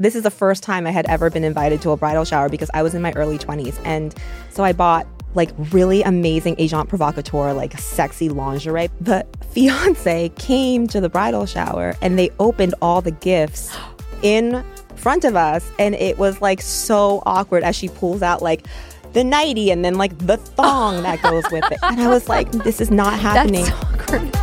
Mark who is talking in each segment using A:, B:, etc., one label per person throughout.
A: this is the first time I had ever been invited to a bridal shower because I was in my early 20s. And so I bought like really amazing agent provocateur, like sexy lingerie. The fiance came to the bridal shower and they opened all the gifts in front of us. And it was like so awkward as she pulls out like the nightie and then like the thong that goes with it. And I was like, this is not happening.
B: That's so awkward.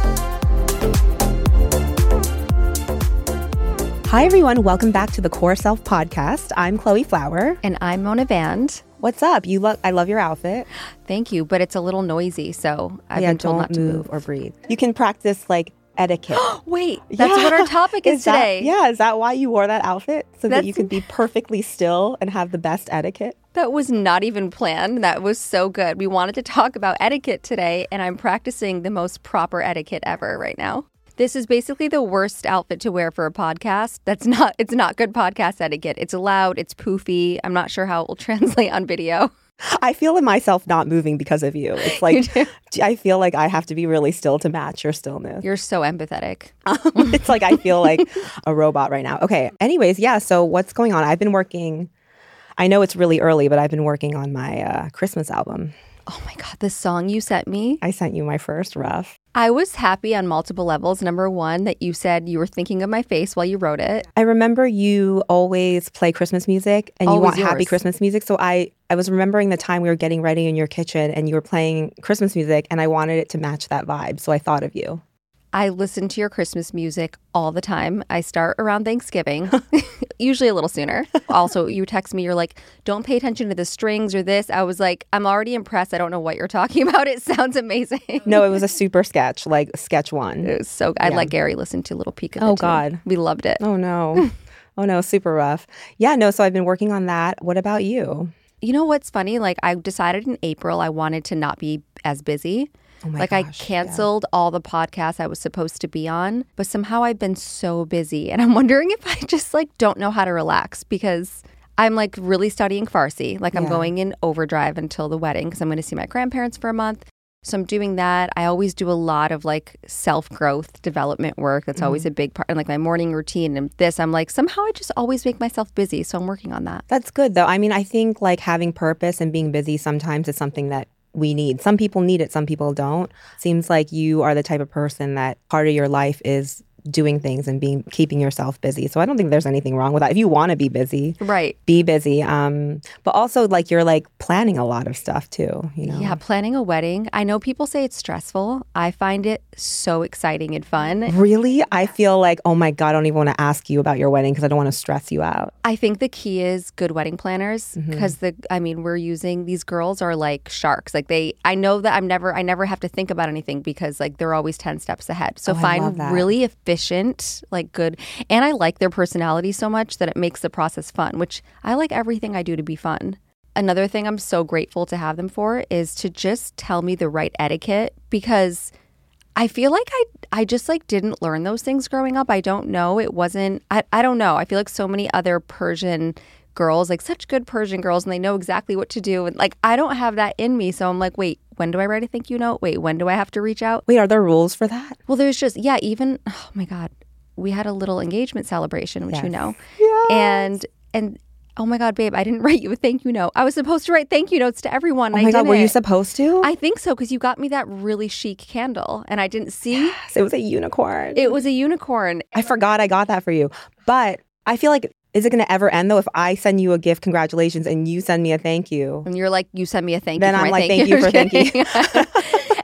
A: Hi, everyone. Welcome back to the Core Self podcast. I'm Chloe Flower.
B: And I'm Mona Vand.
A: What's up? You look. I love your outfit.
B: Thank you, but it's a little noisy, so I've
A: yeah,
B: been told not to
A: move,
B: move.
A: or breathe. You can practice like etiquette.
B: Wait, that's what our topic is,
A: that-
B: today.
A: yeah, is that why you wore that outfit so that you could be perfectly still and have the best etiquette?
B: That was not even planned. That was so good. We wanted to talk about etiquette today, and I'm practicing the most proper etiquette ever right now. This is basically the worst outfit to wear for a podcast. That's not it's not good podcast etiquette. It's loud, it's poofy. I'm not sure how it will translate on video.
A: I feel in myself not moving because of you. It's like
B: do?
A: I feel like I have to be really still to match your stillness.
B: You're so empathetic.
A: it's like I feel like a robot right now. Okay. Anyways, yeah. So what's going on? I've been working. I know it's really early, but I've been working on my uh, Christmas album.
B: Oh my god, the song you sent me.
A: I sent you my first rough.
B: I was happy on multiple levels. Number one, that you said you were thinking of my face while you wrote it.
A: I remember you always play Christmas music and you
B: Always
A: want happy. Christmas music. So I, I was remembering the time we were getting ready in your kitchen and you were playing Christmas music and I wanted it to match that vibe. So I thought of you.
B: I listen to your Christmas music all the time. I start around Thanksgiving, usually a little sooner. Also, you text me, you're like, don't pay attention to the strings or this. I was like, I'm already impressed. I don't know what you're talking about. It sounds amazing.
A: No, it was a super sketch, like sketch one.
B: It was so I let Gary listen to little peek.
A: Oh,
B: too.
A: God.
B: We loved it.
A: Oh no. oh no, super rough. Yeah, no, so I've been working on that. What about you?
B: You know what's funny? Like, I decided in April I wanted to not be as busy.
A: Oh
B: like I
A: gosh, yeah.
B: canceled all the podcasts I was supposed to be on, but somehow I've been so busy and I'm wondering if I just like don't know how to relax because I'm like really studying Farsi. Like I'm
A: Yeah.
B: going in overdrive until the wedding because I'm going to see my grandparents for a month. So I'm doing that. I always do a lot of like self-growth development work. That's
A: Mm-hmm.
B: always a big part and like my morning routine and this I'm like somehow I just always make myself busy, so I'm working on that.
A: That's good though. I mean, I think like having purpose and being busy sometimes is something that we need. Some people need it, some people don't. Seems like you are the type of person that part of your life is doing things and being keeping yourself busy. So I don't think there's anything wrong with that. If you want to be busy,
B: Right.
A: be busy. Um, but also like you're like planning a lot of stuff too, you know.
B: Yeah, planning a wedding. I know people say it's stressful. I find it so exciting and fun.
A: Really? I feel like, oh my God, I don't even want to ask you about your wedding because I don't want to stress you out.
B: I think the key is good wedding planners
A: Mm-hmm.
B: because the I mean we're using these girls are like sharks. Like they I know that I'm never I never have to think about anything because like they're always 10 steps ahead. So
A: Oh,
B: find really efficient, like good and I like their personality so much that it makes the process fun, which I like everything I do to be fun. Another thing I'm so grateful to have them for is to just tell me the right etiquette because I feel like I I just like didn't learn those things growing up. I don't know. It wasn't I, I don't know. I feel like so many other Persian girls, like such good Persian girls, and they know exactly what to do. And like I don't have that in me. So I'm like, wait, when do I write a thank you note? Wait, when do I have to reach out?
A: Wait, are there rules for that?
B: Well, there's just yeah, even oh my God. We had a little engagement celebration, which you know.
A: Yes.
B: And and oh my God, babe, I didn't write you a thank you note. I was supposed to write thank you notes to everyone.
A: Oh my
B: I
A: God, were you supposed to?
B: I think so because you got me that really chic candle, and I didn't see
A: Yes, it was a unicorn.
B: it was a unicorn.
A: I forgot I got that for you. But I feel like, is it going to ever end though if I send you a gift, congratulations, and you send me a thank you?
B: And you're like, you send me a thank
A: Then
B: you. for
A: I'm like,
B: thank,
A: you for thank you.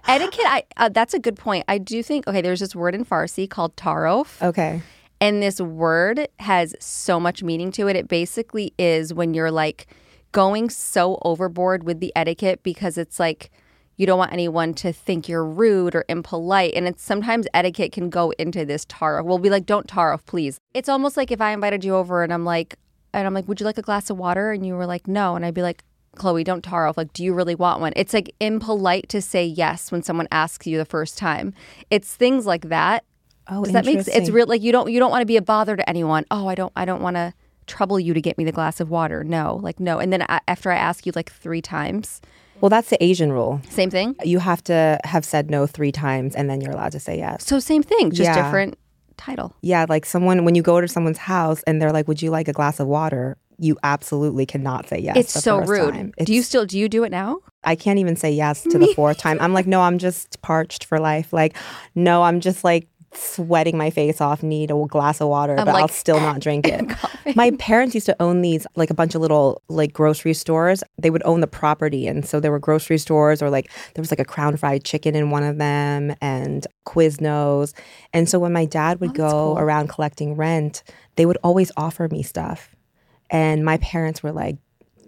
B: Etiquette, I uh, that's a good point. I do think okay. There's this word in Farsi called tarof,
A: Okay.
B: and this word has so much meaning to it. It basically is when you're like going so overboard with the etiquette because it's like you don't want anyone to think you're rude or impolite. And it's sometimes etiquette can go into this tarof. We'll be like, don't tarof, please. It's almost like if I invited you over and I'm like, and I'm like, would you like a glass of water? And you were like, no. And I'd be like, Chloe, don't tarof. Like, do you really want one? It's like impolite to say yes when someone asks you the first time. It's things like that.
A: Oh,
B: Does that makes? It's real like you don't you don't want to be a bother to anyone. Oh, I don't I don't want to trouble you to get me the glass of water. No, like no. And then I, after I ask you like three times,
A: Well, that's the Asian rule.
B: same thing.
A: You have to have said no three times and then you're allowed to say yes.
B: So same thing, just
A: Yeah.
B: different title.
A: Yeah, like someone when you go to someone's house and they're like, "Would you like a glass of water?" You absolutely cannot say yes.
B: it's so rude.
A: time.
B: do you still do you do it now?
A: I can't even say yes to the fourth time. I'm like, no, I'm just parched for life. Like, no, I'm just like sweating my face off, need a glass of water,
B: I'm
A: but I'll still not drink it. my parents used to own these, like a bunch of little like grocery stores. They would own the property. And so there were grocery stores or like there was like a crown fried chicken in one of them and Quiznos. And so when my dad would
B: Oh,
A: go
B: cool.
A: around collecting rent, they would always offer me stuff. And my parents were like,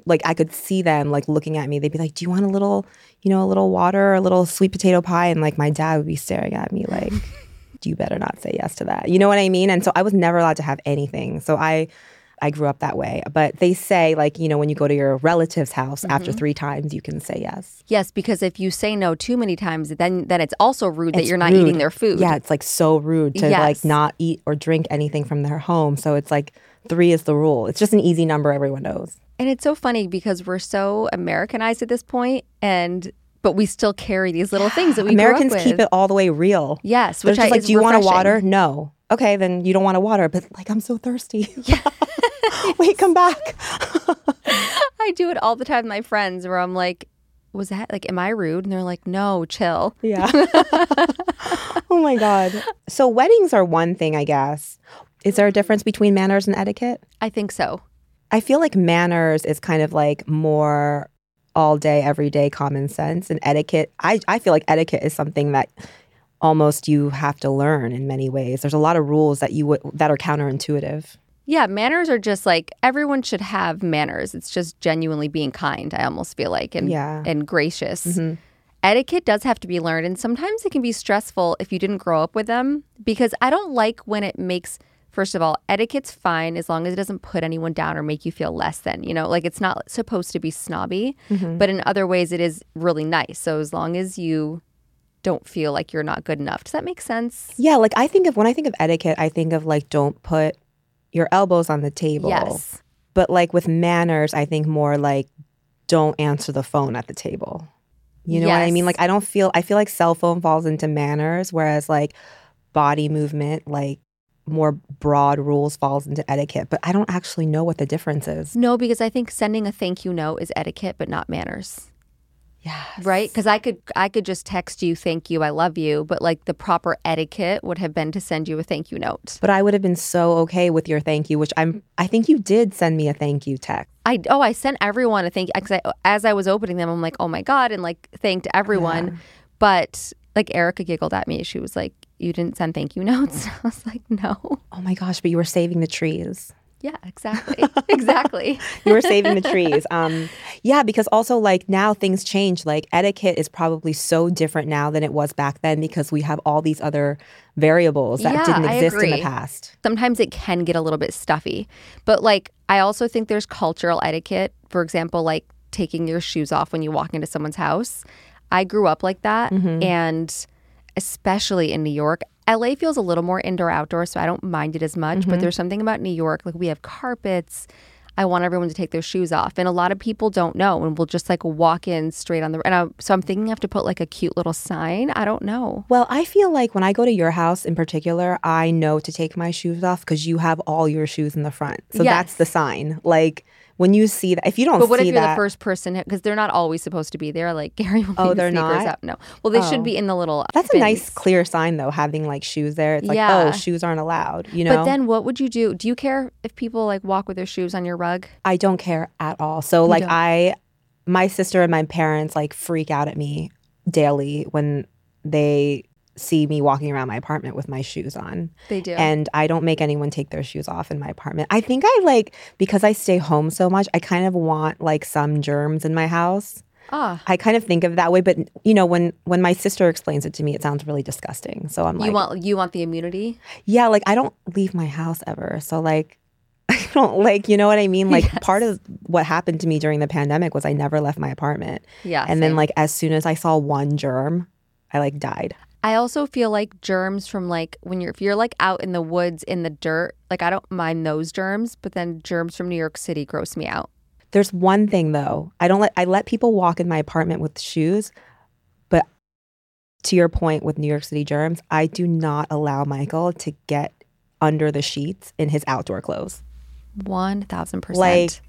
A: like I could see them like looking at me. They'd be like, "Do you want a little, you know, a little water, or a little sweet potato pie?" And like my dad would be staring at me like, "You better not say yes to that." You know what I mean? And so I was never allowed to have anything. So I I grew up that way. But they say like, you know, when you go to your relative's house after
B: Mm-hmm.
A: 3 times, you can say yes.
B: Yes, because if you say no too many times, then then it's also rude that you're not
A: rude.
B: eating their food.
A: Yeah, it's like so rude to
B: Yes.
A: like not eat or drink anything from their home. So it's like 3 is the rule. It's just an easy number everyone knows.
B: And it's so funny because we're so Americanized at this point and but we still carry these little things that we
A: Americans keep it all the way real.
B: Yes,
A: They're
B: which
A: just
B: I,
A: like,
B: is
A: do you want a water? No. Okay, then you don't want a water. But like, I'm so thirsty. Yeah. Wait, come back.
B: I do it all the time with my friends where I'm like, was that like am I rude? And they're like, no, chill.
A: Yeah. oh my god. So weddings are one thing, I guess. Is there a difference between manners and etiquette?
B: I think so.
A: I feel like manners is kind of like more all day, everyday common sense, and etiquette. I I feel like etiquette is something that almost you have to learn in many ways. There's a lot of rules that you would that are counterintuitive.
B: Yeah, manners are just like everyone should have manners. It's just genuinely being kind, I almost feel like, and
A: Yeah.
B: and gracious.
A: Mm-hmm.
B: Etiquette does have to be learned, and sometimes it can be stressful if you didn't grow up with them because I don't like when it makes First of all, etiquette's fine as long as it doesn't put anyone down or make you feel less than. You know, like it's not supposed to be snobby,
A: Mm-hmm.
B: but in other ways, it is really nice. So as long as you don't feel like you're not good enough, does that make sense?
A: Yeah, like I think of when I think of etiquette, I think of like don't put your elbows on the table.
B: Yes.
A: But like with manners, I think more like don't answer the phone at the table. You know what I mean? Like I don't feel I feel like cell phone falls into manners, whereas like body movement, like more broad rules falls into etiquette. But I don't actually know what the difference is.
B: No, because I think sending a thank you note is etiquette, but not manners.
A: Yeah.
B: right because i could i could just text you thank you i love you but like the proper etiquette would have been to send you a thank you note
A: But I would have been so okay with your thank you, which I'm I think you did send me a thank you text.
B: i oh i sent everyone a thank you 'cause I, as i was opening them i'm like oh my god and like thanked everyone but like erica giggled at me she was like you didn't send thank you notes i was like no
A: Oh my gosh, but you were saving the trees.
B: yeah exactly exactly
A: you were saving the trees. Um, yeah, because also like now things change. Like etiquette is probably so different now than it was back then because we have all these other variables that
B: Yeah,
A: didn't exist in the past.
B: sometimes it can get a little bit stuffy. But like I also think there's cultural etiquette. For example, like taking your shoes off when you walk into someone's house. I grew up like that and especially in New York. LA feels a little more indoor outdoor, so I don't mind it as much, but mm-hmm. there's something about New York like we have carpets. I want everyone to take their shoes off. And a lot of people don't know and will just like walk in straight on the and I, so I'm thinking I have to put like a cute little sign. I don't know.
A: Well, I feel like when I go to your house in particular, I know to take my shoes off because you have all your shoes in the front. So
B: Yes.
A: that's the sign. Like when you see that, if you don't
B: But what if you're
A: that,
B: the first person? Because they're not always supposed to be there. Like Gary will
A: Oh, they're not?
B: out. No, well, they
A: Oh.
B: should be in the little.
A: that's a nice clear sign though, having like shoes there. It's like,
B: Yeah.
A: oh, shoes aren't allowed. You know,
B: But then, what would you do? Do you care if people like walk with their shoes on your rug?
A: I don't care at all. So like
B: don't?
A: I my sister and my parents like freak out at me daily when they see me walking around my apartment with my shoes on.
B: They do.
A: And I don't make anyone take their shoes off in my apartment. I think I like because I stay home so much, I kind of want like some germs in my house.
B: ah,
A: I kind of think of it that way, but you know, when when my sister explains it to me, it sounds really disgusting. So I'm like,
B: you want you want the immunity?
A: yeah, like I don't leave my house ever. So like I don't like, you know what I mean? Like part of what happened to me during the pandemic was I never left my apartment.
B: Yeah.
A: and then like as soon as I saw one germ, I like died.
B: I also feel like germs from like when you're if you're like out in the woods in the dirt. Like I don't mind those germs, but then germs from New York City gross me out.
A: There's one thing though. I don't let I let people walk in my apartment with shoes, but to your point with New York City germs, I do not allow Michael to get under the sheets in his outdoor clothes.
B: 1000%.
A: Like,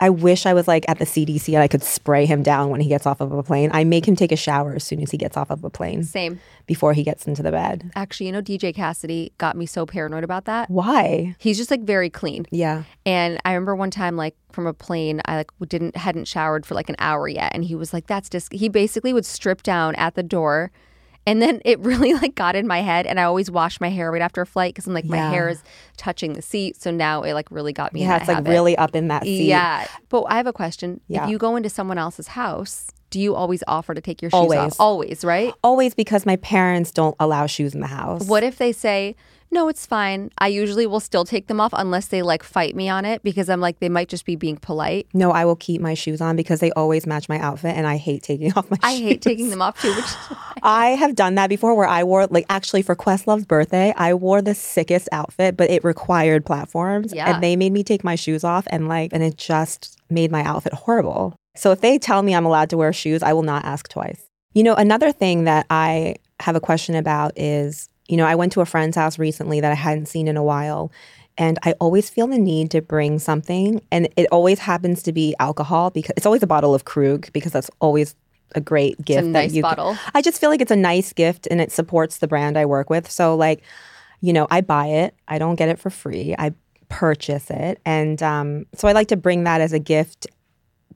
A: I wish I was like at the CDC and I could spray him down when he gets off of a plane. I make him take a shower as soon as he gets off of a plane
B: Same.
A: before he gets into the bed.
B: Actually, you know, DJ Cassidy got me so paranoid about that.
A: Why?
B: He's just like very clean.
A: Yeah.
B: And I remember one time, like from a plane, I like didn't hadn't showered for like an hour yet, and he was like, "That's just." He basically would strip down at the door, and then it really like got in my head. And I always wash my hair right after a flight because I'm like my hair is touching the seat, so now it like really got me. in
A: Yeah, it's like
B: habit.
A: really up in that seat.
B: Yeah, but I have a question.
A: Yeah.
B: If you go into someone else's house, do you always offer to take your shoes
A: Always.
B: off? Always, right?
A: Always because my parents don't allow shoes in the house.
B: What if they say, no, it's fine. I usually will still take them off unless they like fight me on it because I'm like, they might just be being polite.
A: No, I will keep my shoes on because they always match my outfit and I hate taking off my shoes.
B: I
A: shoes.
B: hate taking them off too, which
A: I have done that before where I wore like actually for Questlove's birthday, I wore the sickest outfit, but it required platforms.
B: Yeah.
A: And they made me take my shoes off and like and it just made my outfit horrible. So if they tell me I'm allowed to wear shoes, I will not ask twice. You know, another thing that I have a question about is, you know, I went to a friend's house recently that I hadn't seen in a while. And I always feel the need to bring something. And it always happens to be alcohol because it's always a bottle of Krug because that's always a great gift.
B: it's a
A: that
B: nice
A: you
B: bottle.
A: I just feel like it's a nice gift and it supports the brand I work with. So like, you know, I buy it. I don't get it for free. I purchase it. And um, so I like to bring that as a gift.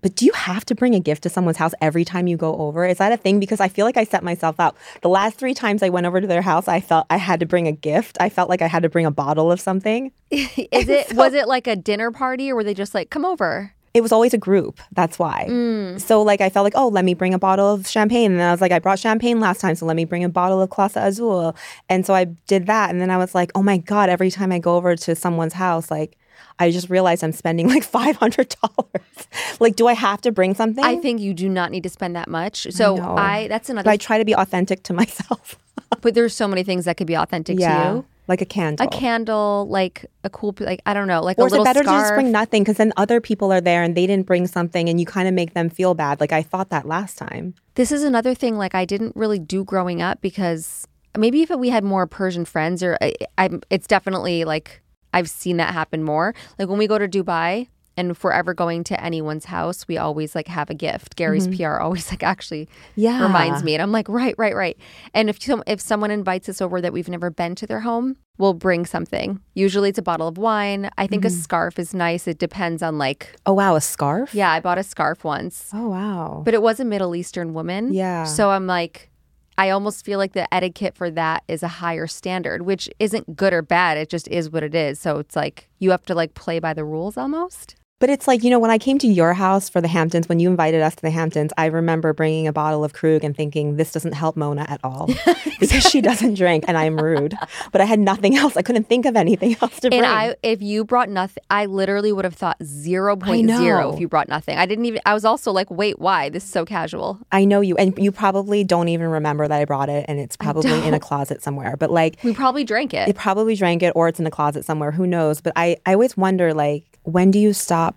A: But do you have to bring a gift to someone's house every time you go over? Is that a thing? Because I feel like I set myself out. The last three times I went over to their house, I felt I had to bring a gift. I felt like I had to bring a bottle of something.
B: Is it was it like a dinner party or were they just like, come over?
A: it was always a group. That's why.
B: Mm.
A: So like I felt like, oh, let me bring a bottle of champagne. And then I was like, I brought champagne last time, so let me bring a bottle of Clase Azul. And so I did that. And then I was like, oh my God, every time I go over to someone's house, like I just realized I'm spending like five hundred dollars. like, do I have to bring something?
B: I think you do not need to spend that much. So. I, that's another
A: but I try to be authentic to myself.
B: but there's so many things that could be authentic to you.
A: Like a candle.
B: A candle, like a cool like I don't know, like
A: or
B: a
A: is it
B: little
A: better
B: scarf.
A: to just bring nothing? Because then other people are there and they didn't bring something and you kind of make them feel bad. Like I thought that last time.
B: This is another thing like I didn't really do growing up because maybe if we had more Persian friends or I, I'm it's definitely like I've seen that happen more. Like when we go to Dubai and if we're ever going to anyone's house, we always like have a gift. Gary's PR always like actually
A: Mm-hmm. Yeah.
B: reminds me, and I'm like, right, right, right. And if some, if someone invites us over that we've never been to their home, we'll bring something. Usually it's a bottle of wine. I think
A: Mm-hmm.
B: a scarf is nice. It depends on like,
A: Oh wow, a scarf?
B: yeah, I bought a scarf once
A: Oh wow.
B: but it was a Middle Eastern woman.
A: Yeah.
B: So I'm like, I almost feel like the etiquette for that is a higher standard, which isn't good or bad. It just is what it is. So it's like you have to like play by the rules almost.
A: But it's like, you know, when I came to your house for the Hamptons, when you invited us to the Hamptons, I remember bringing a bottle of Krug and thinking, this doesn't help Mona at all because she doesn't drink and I'm rude. But I had nothing else. I couldn't think of anything else to bring.
B: And I, if you brought nothing, I literally would have thought zero point zero
A: know.
B: if you brought nothing. I didn't even. I was also like, wait, why? This is so casual.
A: I know you, and you probably don't even remember that I brought it and it's probably in a closet somewhere. But like,
B: We probably drank it.
A: it probably drank it or it's in a closet somewhere. Who knows? But I, I always wonder, like, when do you stop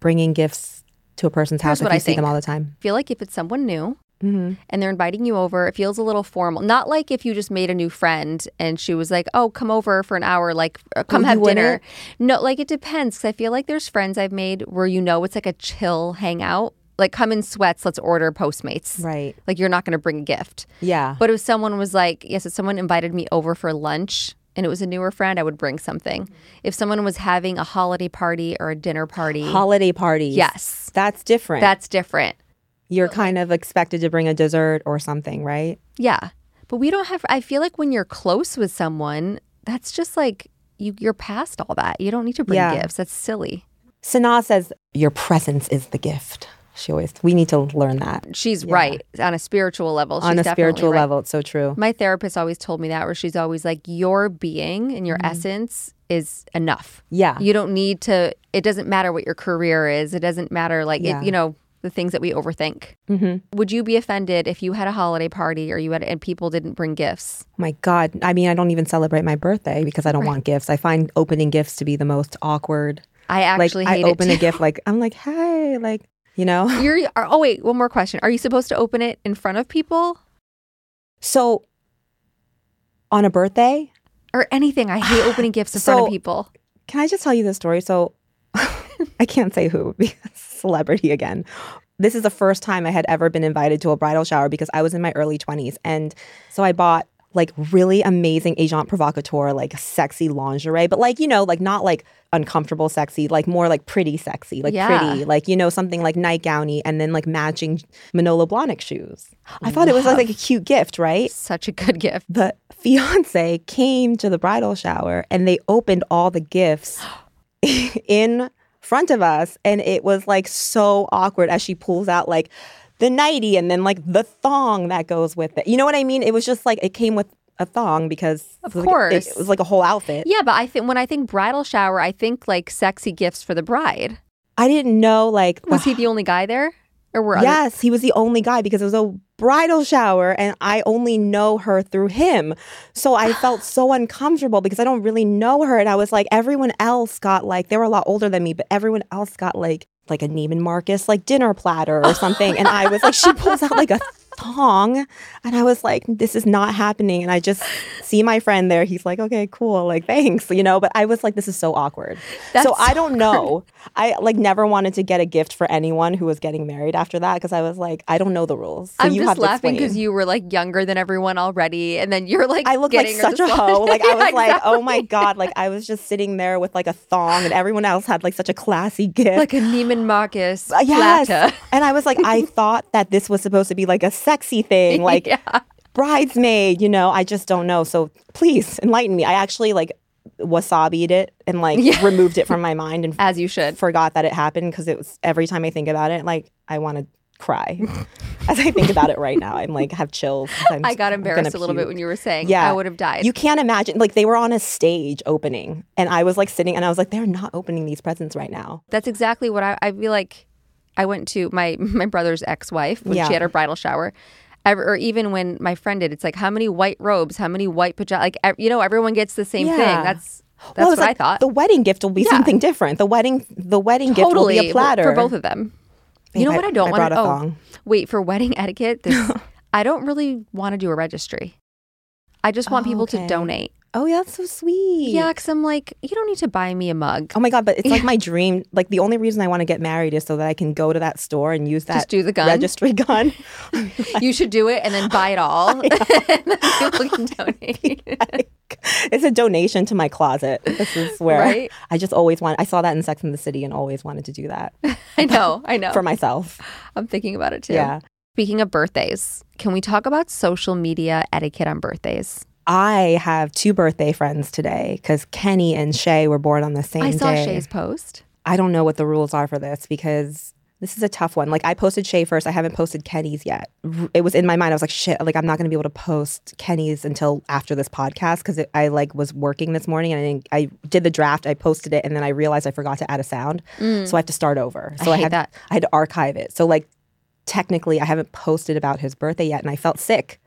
A: bringing gifts to a person's house
B: Here's
A: if
B: what
A: you
B: I
A: see them all the time?
B: I feel like if it's someone new
A: Mm-hmm.
B: and they're inviting you over, it feels a little formal. Not like if you just made a new friend and she was like, "Oh, come over for an hour, like uh, come
A: you
B: have dinner."
A: wouldn't?
B: No, like it depends. Because I feel like there's friends I've made where you know it's like a chill hangout. Like come in sweats, let's order Postmates.
A: Right.
B: Like you're not going to bring a gift.
A: Yeah.
B: But if someone was like, yes, if someone invited me over for lunch and it was a newer friend, I would bring something. If someone was having a holiday party or a dinner party,
A: Holiday parties.
B: yes,
A: That's different.
B: that's different.
A: You're kind of expected to bring a dessert or something, right?
B: Yeah. But we don't have I feel like when you're close with someone, that's just like you you're past all that. You don't need to bring
A: Yeah.
B: gifts. That's silly.
A: Sanaa says your presence is the gift. She always we need to learn that.
B: She's right on a spiritual level. She's
A: On a spiritual
B: right.
A: level, it's so true.
B: My therapist always told me that where she's always like your being and your essence is enough.
A: Yeah.
B: You don't need to it doesn't matter what your career is. It doesn't matter like
A: Yeah.
B: it, you know the things that we overthink.
A: Mm-hmm.
B: Would you be offended if you had a holiday party or you had and people didn't bring gifts?
A: My God. I mean, I don't even celebrate my birthday because I don't want gifts. I find opening gifts to be the most awkward.
B: I actually
A: like
B: hate
A: I open a gift like I'm like, hey, like, you know?
B: You're oh wait, one more question. Are you supposed to open it in front of people?
A: So on a birthday,
B: or anything. I hate opening gifts in front of people.
A: can I just tell you this story? So I can't say who because celebrity again. This is the first time I had ever been invited to a bridal shower because I was in my early 20s. And so I bought like really amazing agent provocateur, like sexy lingerie, but like, you know, like not like uncomfortable sexy, like more like pretty sexy, like
B: Yeah.
A: pretty, like, you know, something like nightgowny and then like matching Manolo Blahnik shoes. I thought it was like, like a cute gift, right?
B: Such a good gift.
A: the fiance came to the bridal shower and they opened all the gifts in front of us and it was like so awkward as she pulls out like the nightie and then like the thong that goes with it. You know what I mean? It was just like it came with a thong because
B: Of
A: it was like-
B: course.
A: it, it was like a whole outfit.
B: Yeah, but I think when I think bridal shower, I think like sexy gifts for the bride.
A: I didn't know like
B: Was he the only guy there, or were other-
A: Yes, he was the only guy because it was a bridal shower and I only know her through him. So I felt so uncomfortable because I don't really know her. And I was like, everyone else got like, they were a lot older than me, but everyone else got like, like a Neiman Marcus, like dinner platter or something. and I was like, she pulls out like a thong. And I was like, this is not happening. And I just see my friend there. He's like, okay, cool. Like, thanks, you know, but I was like, this is so awkward.
B: That's
A: so I don't know. I like never wanted to get a gift for anyone who was getting married after that because I was like, I don't know the rules. So
B: I'm just laughing because you were like younger than everyone already, and then you're like
A: I look like such a hoe. Like I was
B: Yeah,
A: like, oh my god! Like I was just sitting there with like a thong, and everyone else had like such a classy gift.
B: like a Neiman Marcus
A: Uh, yes.
B: platter.
A: And I was like, I thought that this was supposed to be like a sexy thing, like
B: yeah.
A: bridesmaid. You know, I just don't know. So please enlighten me. I actually like wasabied it and like
B: Yeah.
A: removed it from my mind and
B: as you should.
A: forgot that it happened because it was every time I think about it, like I want to cry. As I think about it right now, I'm like have chills. I'm
B: I got embarrassed a little bit when you were saying,
A: Yeah.
B: I would have died.
A: You can't imagine, like they were on a stage opening, and I was like sitting, and I was like, they're not opening these presents right now.
B: That's exactly what I, I feel like. I went to my my brother's ex wife when
A: Yeah.
B: she had her bridal shower, or even when my friend did. It's like how many white robes, how many white pajamas. Like you know, everyone gets the same thing. That's that's
A: Well,
B: what
A: it's
B: I thought.
A: The wedding gift will be
B: Yeah.
A: something different. The wedding, the wedding gift will
B: totally
A: be a platter
B: for both of them. You know
A: Babe,
B: what I don't want to oh, wait for wedding etiquette. This, I don't really want to do a registry. I just want
A: Oh,
B: people
A: okay.
B: to donate.
A: Oh, yeah, that's so sweet.
B: Yeah, because I'm like, you don't need to buy me a mug.
A: Oh my god, but it's like my dream. Like the only reason I want to get married is so that I can go to that store and use that
B: Just do the gun?
A: registry gun.
B: you should do it and then buy it all. and then people can donate.
A: it's a donation to my closet. This is where
B: Right?
A: I just always want. I saw that in Sex and the City and always wanted to do that
B: I know, I know.
A: for myself.
B: I'm thinking about it too.
A: Yeah.
B: Speaking of birthdays, can we talk about social media etiquette on birthdays?
A: I have two birthday friends today because Kenny and Shay were born on the same
B: I saw
A: day.
B: Shay's post.
A: I don't know what the rules are for this because this is a tough one. Like I posted Shay first. I haven't posted Kenny's yet. It was in my mind. I was like, shit. Like I'm not going to be able to post Kenny's until after this podcast because I like was working this morning and I, I did the draft. I posted it and then I realized I forgot to add a sound, mm. so I have to start over. So
B: hate
A: had
B: that.
A: I had to archive it. So like technically, I haven't posted about his birthday yet, and I felt sick.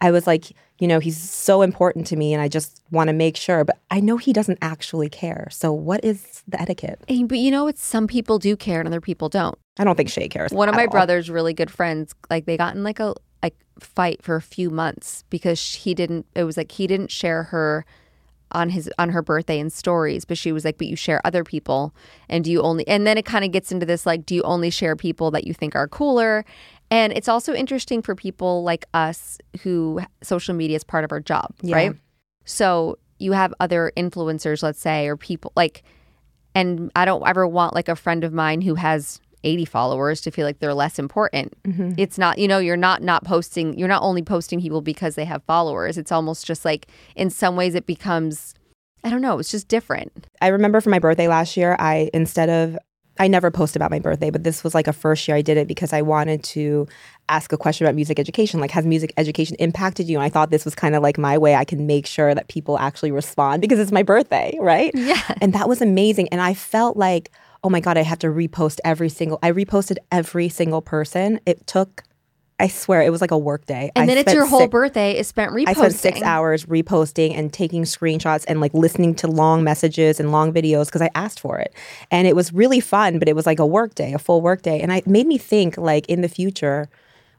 A: I was like, you know, he's so important to me, and I just want to make sure. But I know he doesn't actually care. So what is the etiquette?
B: Eh, But you know, it's some people do care and other people don't.
A: I don't think Shay cares.
B: One of my
A: all.
B: brother's really good friends, like they got in like a like fight for a few months because he didn't. It was like he didn't share her on his on her birthday in stories, but she was like, "But you share other people, and do you only?" And then it kind of gets into this like, do you only share people that you think are cooler? And it's also interesting for people like us who social media is part of our job,
A: Yeah.
B: right? So you have other influencers, let's say, or people like, and I don't ever want like a friend of mine who has 80 followers to feel like they're less important.
A: Mm-hmm.
B: It's not, you know, you're not not posting, you're not only posting people because they have followers. It's almost just like in some ways it becomes I don't know, it's just different.
A: I remember for my birthday last year, I instead of I never post about my birthday, but this was like a first year I did it because I wanted to ask a question about music education. Like, has music education impacted you? And I thought this was kind of like my way I can make sure that people actually respond because it's my birthday, right?
B: Yeah.
A: And that was amazing. And I felt like, oh my God, I have to repost every single, I reposted every single person. It took, I swear, it was like a work day.
B: And
A: I
B: then it's your whole
A: six-
B: birthday is spent reposting.
A: I spent six hours reposting and taking screenshots and like listening to long messages and long videos because I asked for it. And it was really fun, but it was like a work day, a full work day. And it made me think like in the future,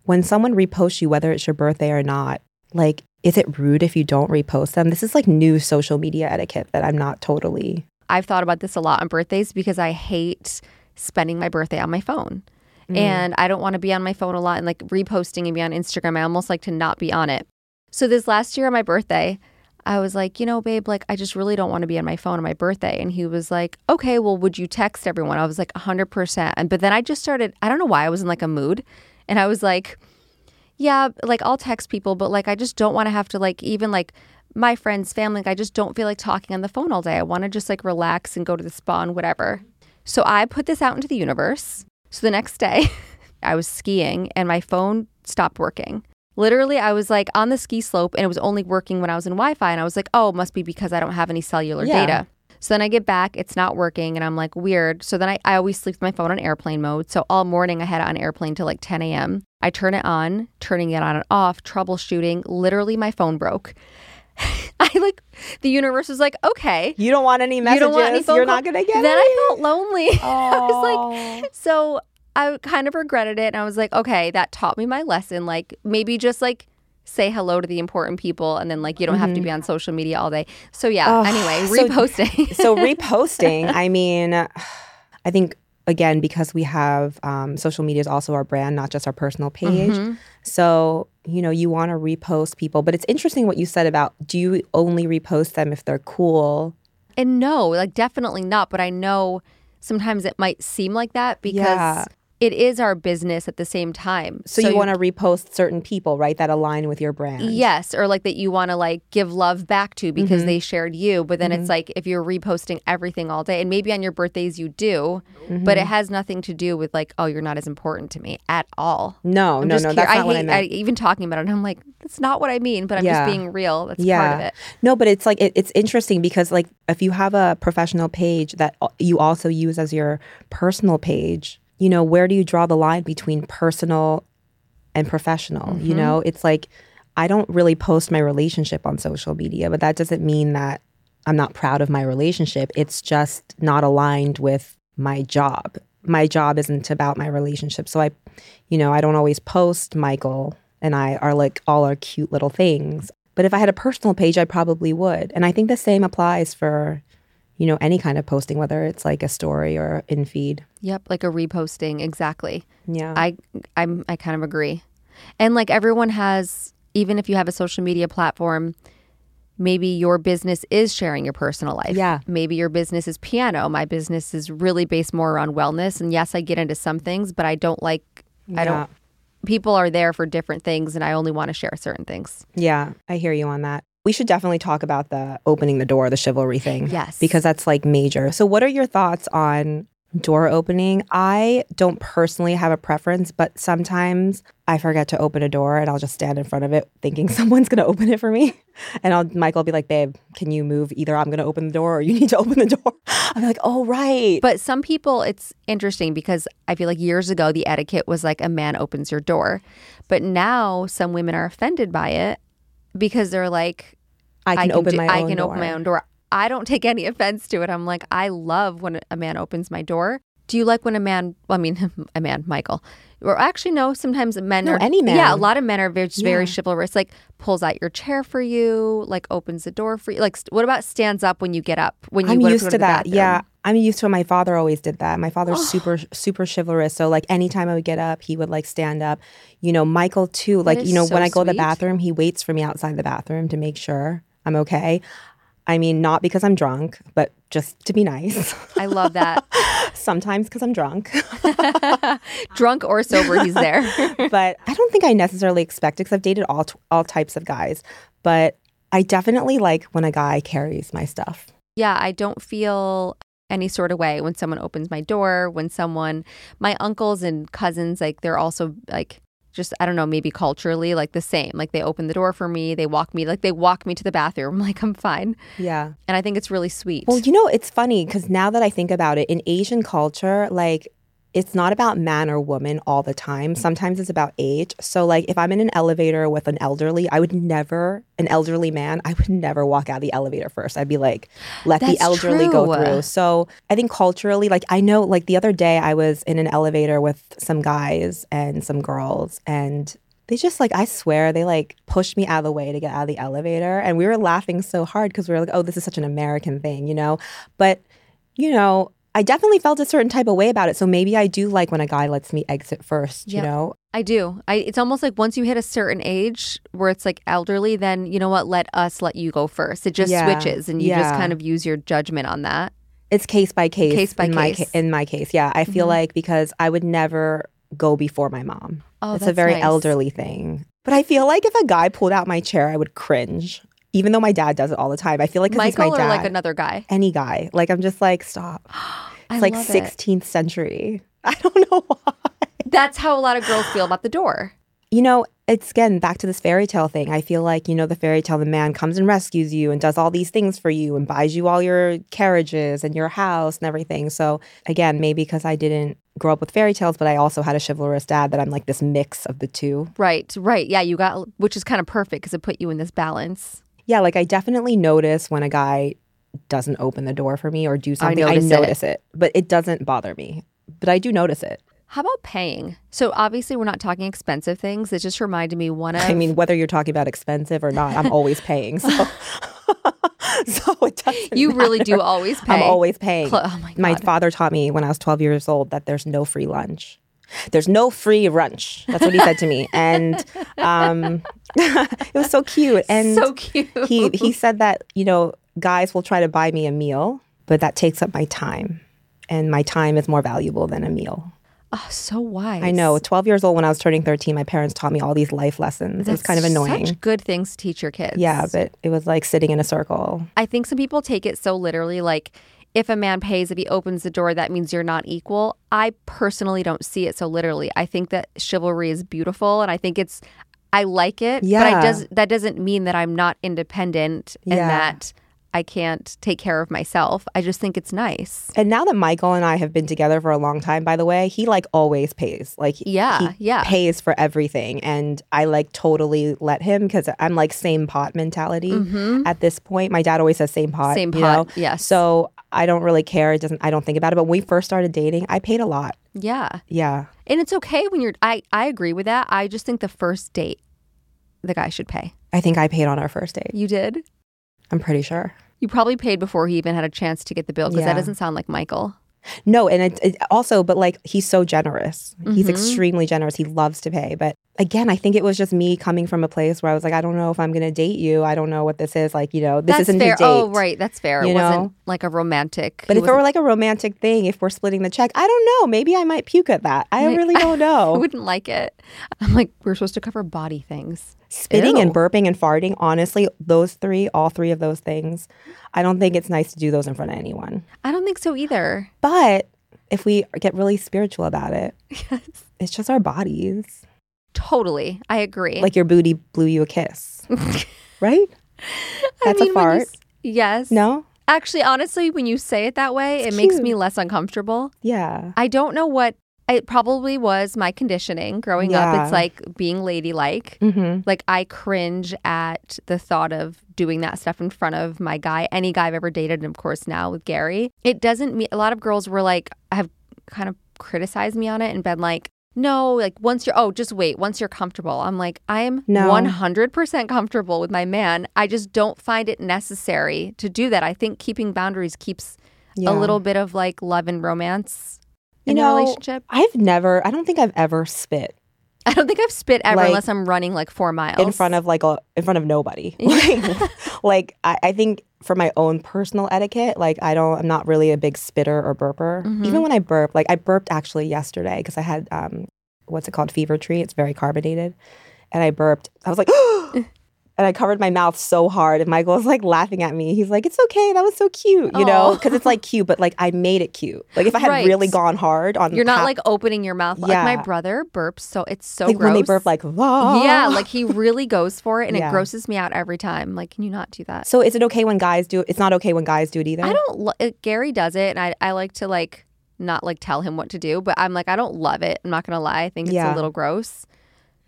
A: when someone reposts you, whether it's your birthday or not, like is it rude if you don't repost them? This is like new social media etiquette that I'm not totally.
B: I've thought about this a lot on birthdays because I hate spending my birthday on my phone. Mm. And I don't want to be on my phone a lot and like reposting and be on Instagram. I almost like to not be on it. So this last year on my birthday, I was like, you know, babe, like I just really don't want to be on my phone on my birthday. And he was like, okay, well, would you text everyone? I was like, 100%. And but then I just started, I don't know why I was in like a mood. And I was like, yeah, like I'll text people, but like I just don't want to have to like even like my friends, family, like I just don't feel like talking on the phone all day. I want to just like relax and go to the spa and whatever. So I put this out into the universe. So the next day, I was skiing and my phone stopped working. Literally, I was like on the ski slope and it was only working when I was in Wi Fi. And I was like, oh, it must be because I don't have any cellular yeah. data. So then I get back, it's not working, and I'm like, weird. So then I, I always sleep with my phone on airplane mode. So all morning I had it on airplane till like 10 a.m. I turn it on, turning it on and off, troubleshooting. Literally, my phone broke. I like the universe was like, okay,
A: you don't want any messages. You don't want any phone You're call. not gonna get. It.
B: Then any. I felt lonely. I was like, so I kind of regretted it, and I was like, okay, that taught me my lesson. Like maybe just like say hello to the important people and then like you don't mm-hmm. have to be mm-hmm. on social media all day. So yeah, oh, anyway, reposting.
A: So, so reposting, I mean, I think again because we have um, social media is also our brand, not just our personal page. Mm-hmm. So you know you want to repost people, but it's interesting what you said about do you only repost them if they're cool?
B: And no, like definitely not. But I know sometimes it might seem like that because. Yeah it is our business at the same time.
A: So, so you, you want to repost certain people, right, that align with your brand.
B: Yes, or like that you want to like give love back to because mm-hmm. they shared you, but then mm-hmm. it's like if you're reposting everything all day and maybe on your birthdays you do, mm-hmm. but it has nothing to do with like oh, you're not as important to me at all.
A: No, I'm no, no, that's not I what hate, I meant. I,
B: even talking about it, I'm like that's not what I mean, but I'm yeah. just being real. That's yeah. part of it.
A: No, but it's like it, it's interesting because like if you have a professional page that you also use as your personal page, you know, where do you draw the line between personal and professional? Mm-hmm. You know, it's like I don't really post my relationship on social media, but that doesn't mean that I'm not proud of my relationship. It's just not aligned with my job. My job isn't about my relationship. So I, you know, I don't always post Michael and I are like all our cute little things. But if I had a personal page, I probably would. And I think the same applies for you know, any kind of posting, whether it's like a story or in feed.
B: Yep, like a reposting, exactly.
A: Yeah.
B: I I'm I kind of agree. And like everyone has even if you have a social media platform, maybe your business is sharing your personal life.
A: Yeah.
B: Maybe your business is piano. My business is really based more around wellness. And yes, I get into some things, but I don't like yeah. I don't people are there for different things and I only want to share certain things.
A: Yeah, I hear you on that. We should definitely talk about the opening the door, the chivalry thing.
B: Yes.
A: Because that's like major. So, what are your thoughts on door opening? I don't personally have a preference, but sometimes I forget to open a door and I'll just stand in front of it thinking someone's going to open it for me. And I'll, Michael will be like, babe, can you move? Either I'm going to open the door or you need to open the door. I'm like, oh, right.
B: But some people, it's interesting because I feel like years ago, the etiquette was like a man opens your door. But now some women are offended by it because they're like,
A: I can, I can open do, my
B: I
A: own
B: can
A: door.
B: open my own door. I don't take any offense to it. I'm like, I love when a man opens my door. Do you like when a man? Well, I mean, a man, Michael. Or actually, no. Sometimes men
A: no,
B: are
A: any man.
B: Yeah, a lot of men are very, yeah. very chivalrous. Like pulls out your chair for you, like opens the door for you. Like, what about stands up when you get up? When you
A: I'm used
B: to,
A: to that.
B: Bathroom?
A: Yeah, I'm used to it. My father always did that. My father's oh. super, super chivalrous. So like anytime I would get up, he would like stand up. You know, Michael too. Like you know, so when I go to the bathroom, he waits for me outside the bathroom to make sure I'm okay. I mean, not because I'm drunk, but just to be nice.
B: I love that.
A: Sometimes because I'm drunk.
B: drunk or sober, he's there.
A: but I don't think I necessarily expect it because I've dated all, t- all types of guys. But I definitely like when a guy carries my stuff.
B: Yeah, I don't feel any sort of way when someone opens my door, when someone, my uncles and cousins, like they're also like, just I don't know, maybe culturally like the same. Like they open the door for me, they walk me like they walk me to the bathroom. like I'm fine.
A: Yeah.
B: And I think it's really sweet.
A: Well, you know, it's funny cuz now that I think about it, in Asian culture, like it's not about man or woman all the time. Mm. Sometimes it's about age. So, like, if I'm in an elevator with an elderly, I would never, an elderly man, I would never walk out of the elevator first. I'd be like, let That's the elderly true. go through. So, I think culturally, like, I know, like, the other day I was in an elevator with some guys and some girls, and They just like, I swear, they like pushed me out of the way to get out of the elevator. And we were laughing so hard because we were like, oh, this is such an American thing, you know? But, you know, I definitely felt a certain type of way about it. So maybe I do like when a guy lets me exit first, you know?
B: I do. I it's almost like once you hit a certain age where it's like elderly, then you know what? Let us let you go first. It just
A: Yeah.
B: switches, and you just kind of use your judgment on that.
A: It's case by case.
B: Case by
A: in My,
B: case.
A: ca- in my case, yeah. I feel
B: Mhm.
A: like because I would never go before my mom.
B: Oh,
A: it's a very
B: nice.
A: elderly thing. But I feel like if a guy pulled out my chair, I would cringe. Even though my dad does it all the time. I feel like
B: Michael
A: my
B: or like another guy.
A: any guy. Like I'm just like, stop. It's like
B: love it.
A: 16th century. I don't know why.
B: That's how a lot of girls feel about the door.
A: You know, it's again back to this fairy tale thing. I feel like, you know, the fairy tale, the man comes and rescues you and does all these things for you and buys you all your carriages and your house and everything. So, again, maybe because I didn't grow up with fairy tales, but I also had a chivalrous dad that I'm like this mix of the two.
B: Right, right. Yeah, you got which is kind of perfect because it put you in this balance.
A: Yeah, like I definitely notice when a guy doesn't open the door for me or do something. I
B: notice
A: notice,
B: it.
A: it. but it doesn't bother me. But I do notice it.
B: How about paying? So obviously we're not talking expensive things. It just reminded me one of
A: I mean, whether you're talking about expensive or not, I'm always paying. So, so it doesn't.
B: you really do always pay.
A: I'm always paying.
B: Cl- oh my
A: My father taught me when I was 12 years old that there's no free lunch. There's no free lunch. That's what he said to me, and um, it was so cute. And
B: so cute.
A: he he said that you know guys will try to buy me a meal, but that takes up my time, and my time is more valuable than a meal.
B: oh, so wise.
A: I know. 12 years old when I was turning 13, my parents taught me all these life lessons. it was kind of annoying.
B: Such good things to teach your kids.
A: Yeah, but it was like sitting in a circle.
B: I think some people take it so literally, like if a man pays, if he opens the door, that means you're not equal. I personally don't see it so literally. I think that chivalry is beautiful, and I think it's, I like it. but I
A: Yeah.
B: does that doesn't mean that I'm not independent and
A: Yeah.
B: that I can't take care of myself. I just think it's nice.
A: And now that Michael and I have been together for a long time, by the way, he like always pays. Like
B: Yeah,
A: he
B: yeah.
A: pays for everything, and I like totally let him because I'm like same pot mentality at this point. My dad always says same pot,
B: Mm-hmm. Same pot,
A: know?
B: yes.
A: So I don't really care. It doesn't. I don't think about it. But when we first started dating, I paid a lot.
B: Yeah.
A: Yeah,
B: And it's okay when you're I I agree with that. I just think the first date the guy should pay.
A: I think I paid on our first date.
B: You did?
A: I'm pretty sure.
B: You probably paid before he even had a chance to get the bill because that doesn't sound like Michael.
A: No, and it, it also, but like he's so generous. He's
B: Mhm.
A: extremely generous. He loves to pay. But again, I think it was just me coming from a place where I was like, I don't know if I'm going to date you. I don't know what this is. Like, you know, this
B: That's
A: isn't
B: fair.
A: a date.
B: Oh, right. That's fair. It
A: You
B: wasn't
A: know?
B: like a romantic.
A: But
B: he
A: if it were like a romantic thing, if we're splitting the check, I don't know. Maybe I might puke at that. I really don't know.
B: I wouldn't like it. I'm like, we're supposed to cover body things.
A: Spitting
B: Ew.
A: and burping and farting, honestly, those three, all three of those things, I don't think it's nice to do those in front of anyone.
B: I don't think so either.
A: But if we get really spiritual about it, yes. it's just our bodies.
B: Totally. I agree.
A: Like your booty blew you a kiss, right?
B: I
A: That's a
B: mean, you
A: fart.
B: s- yes.
A: No?
B: Actually, honestly, when you say it that way,
A: It's
B: it makes me less uncomfortable.
A: Yeah.
B: I don't know what it probably was my conditioning growing up. It's like being ladylike.
A: Mm-hmm.
B: Like I cringe at the thought of doing that stuff in front of my guy, any guy I've ever dated, and of course now with Gary. It doesn't mean a lot of girls were like have kind of criticized me on it and been like, no, like once you're oh, just wait, once you're comfortable. I'm like, I'm
A: No.
B: 100% comfortable with my man. I just don't find it necessary to do that. I think keeping boundaries keeps
A: Yeah.
B: a little bit of like love and romance
A: You
B: in a relationship.
A: I've never, I don't think I've ever spit
B: I don't think I've spit ever
A: Like,
B: unless I'm running like four miles
A: in front of like a, in front of nobody. like, like I, I think for my own personal etiquette, like I don't, I'm not really a big spitter or burper.
B: Mhm.
A: Even when I burp, like I burped actually yesterday because I had, um, what's it called? Fever tree. It's very carbonated. And I burped. I was like, and I covered my mouth so hard. And Michael was like laughing at me. He's like, it's okay. That was so cute, you know? Because it's like cute, but like I made it cute. Like if I had
B: Right.
A: really gone hard on
B: You're not
A: half-
B: like opening your mouth. Like my brother burps, so it's so
A: like
B: gross.
A: when they burp, like, "Ah."
B: yeah, like he really goes for it, and it grosses me out every time. Like, can you not do that?
A: So is it okay when guys do it? It's not okay when guys do it either?
B: I don't. Lo- uh, Gary does it, and I I like to like not like tell him what to do, but I'm like I don't love it. I'm not gonna lie. I think it's
A: Yeah.
B: a little gross.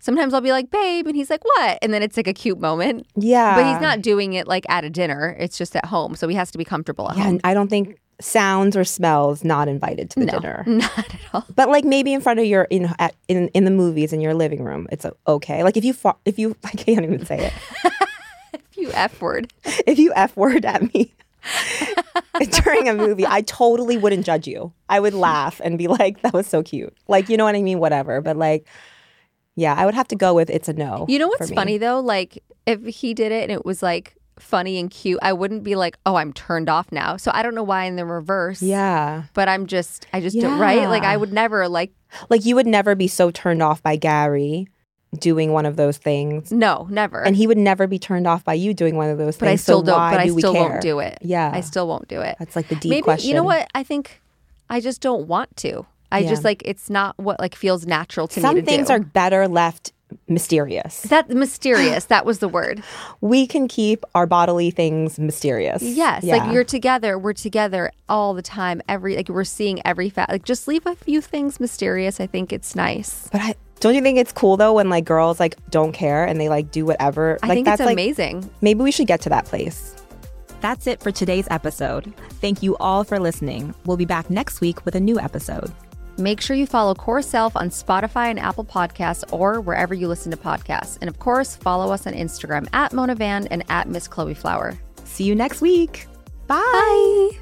B: Sometimes I'll be like, babe, and he's like, what? And then it's like a cute moment.
A: Yeah.
B: But he's not doing it like at a dinner. It's just at home, so he has to be comfortable at
A: Yeah,
B: home.
A: and I don't think sounds or smells not invited to the
B: No,
A: dinner.
B: not at all.
A: But like maybe in front of your in at, in in the movies in your living room, it's uh, okay. Like if you fa- if you I can't even say it.
B: If you F word.
A: if you f word at me during a movie, I totally wouldn't judge you. I would laugh and be like, "That was so cute." Like you know what I mean? Whatever. But like, yeah, I would have to go with it's a no.
B: You know what's funny though? Like if he did it and it was like funny and cute, I wouldn't be like, "Oh, I'm turned off now." So I don't know why in the reverse.
A: Yeah,
B: But I'm just, I just don't, right? Like I would never like,
A: like you would never be so turned off by Gary doing one of those things,
B: no, never.
A: and he would never be turned off by you doing one of those
B: but I still
A: so
B: don't. But I
A: do
B: still won't do it.
A: Yeah,
B: I still won't do it.
A: that's like the deep
B: Maybe
A: question.
B: you know what? I think I just don't want to. I
A: Yeah.
B: just like it's not what like feels natural to
A: Some
B: me Some
A: things
B: do.
A: are better left mysterious.
B: that mysterious. that was the word.
A: We can keep our bodily things mysterious.
B: Yes,
A: Yeah.
B: like you're together. We're together all the time. Every like we're seeing every fact. Like just leave a few things mysterious. I think it's nice.
A: But I don't you think it's cool though when like girls like don't care and they like do whatever.
B: I
A: like
B: think
A: that's
B: it's
A: like
B: amazing.
A: maybe we should get to that place.
C: That's it for today's episode. Thank you all for listening. We'll be back next week with a new episode.
B: Make sure you follow Core Self on Spotify and Apple Podcasts or wherever you listen to podcasts. And of course, follow us on Instagram at Mona Vand and at Miss Chloe Flower.
C: See you next week. Bye.
B: Bye.